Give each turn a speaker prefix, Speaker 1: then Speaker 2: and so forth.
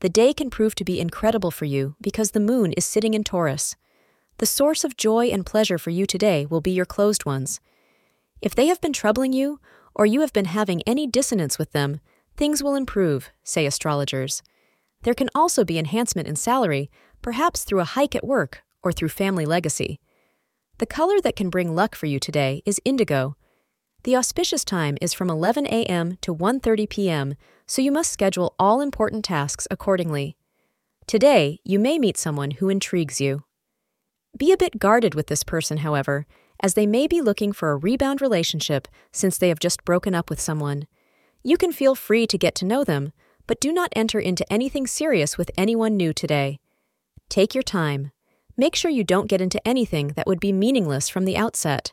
Speaker 1: the day can prove to be incredible for you because the moon is sitting in Taurus. The source of joy and pleasure for you today will be your closed ones. If they have been troubling you, or you have been having any dissonance with them, things will improve, say astrologers. There can also be enhancement in salary, perhaps through a hike at work or through family legacy. The color that can bring luck for you today is indigo. The auspicious time is from 11 a.m. to 1:30 p.m., so you must schedule all important tasks accordingly. Today, you may meet someone who intrigues you. Be a bit guarded with this person, however, as they may be looking for a rebound relationship since they have just broken up with someone. You can feel free to get to know them, but do not enter into anything serious with anyone new today. Take your time. Make sure you don't get into anything that would be meaningless from the outset.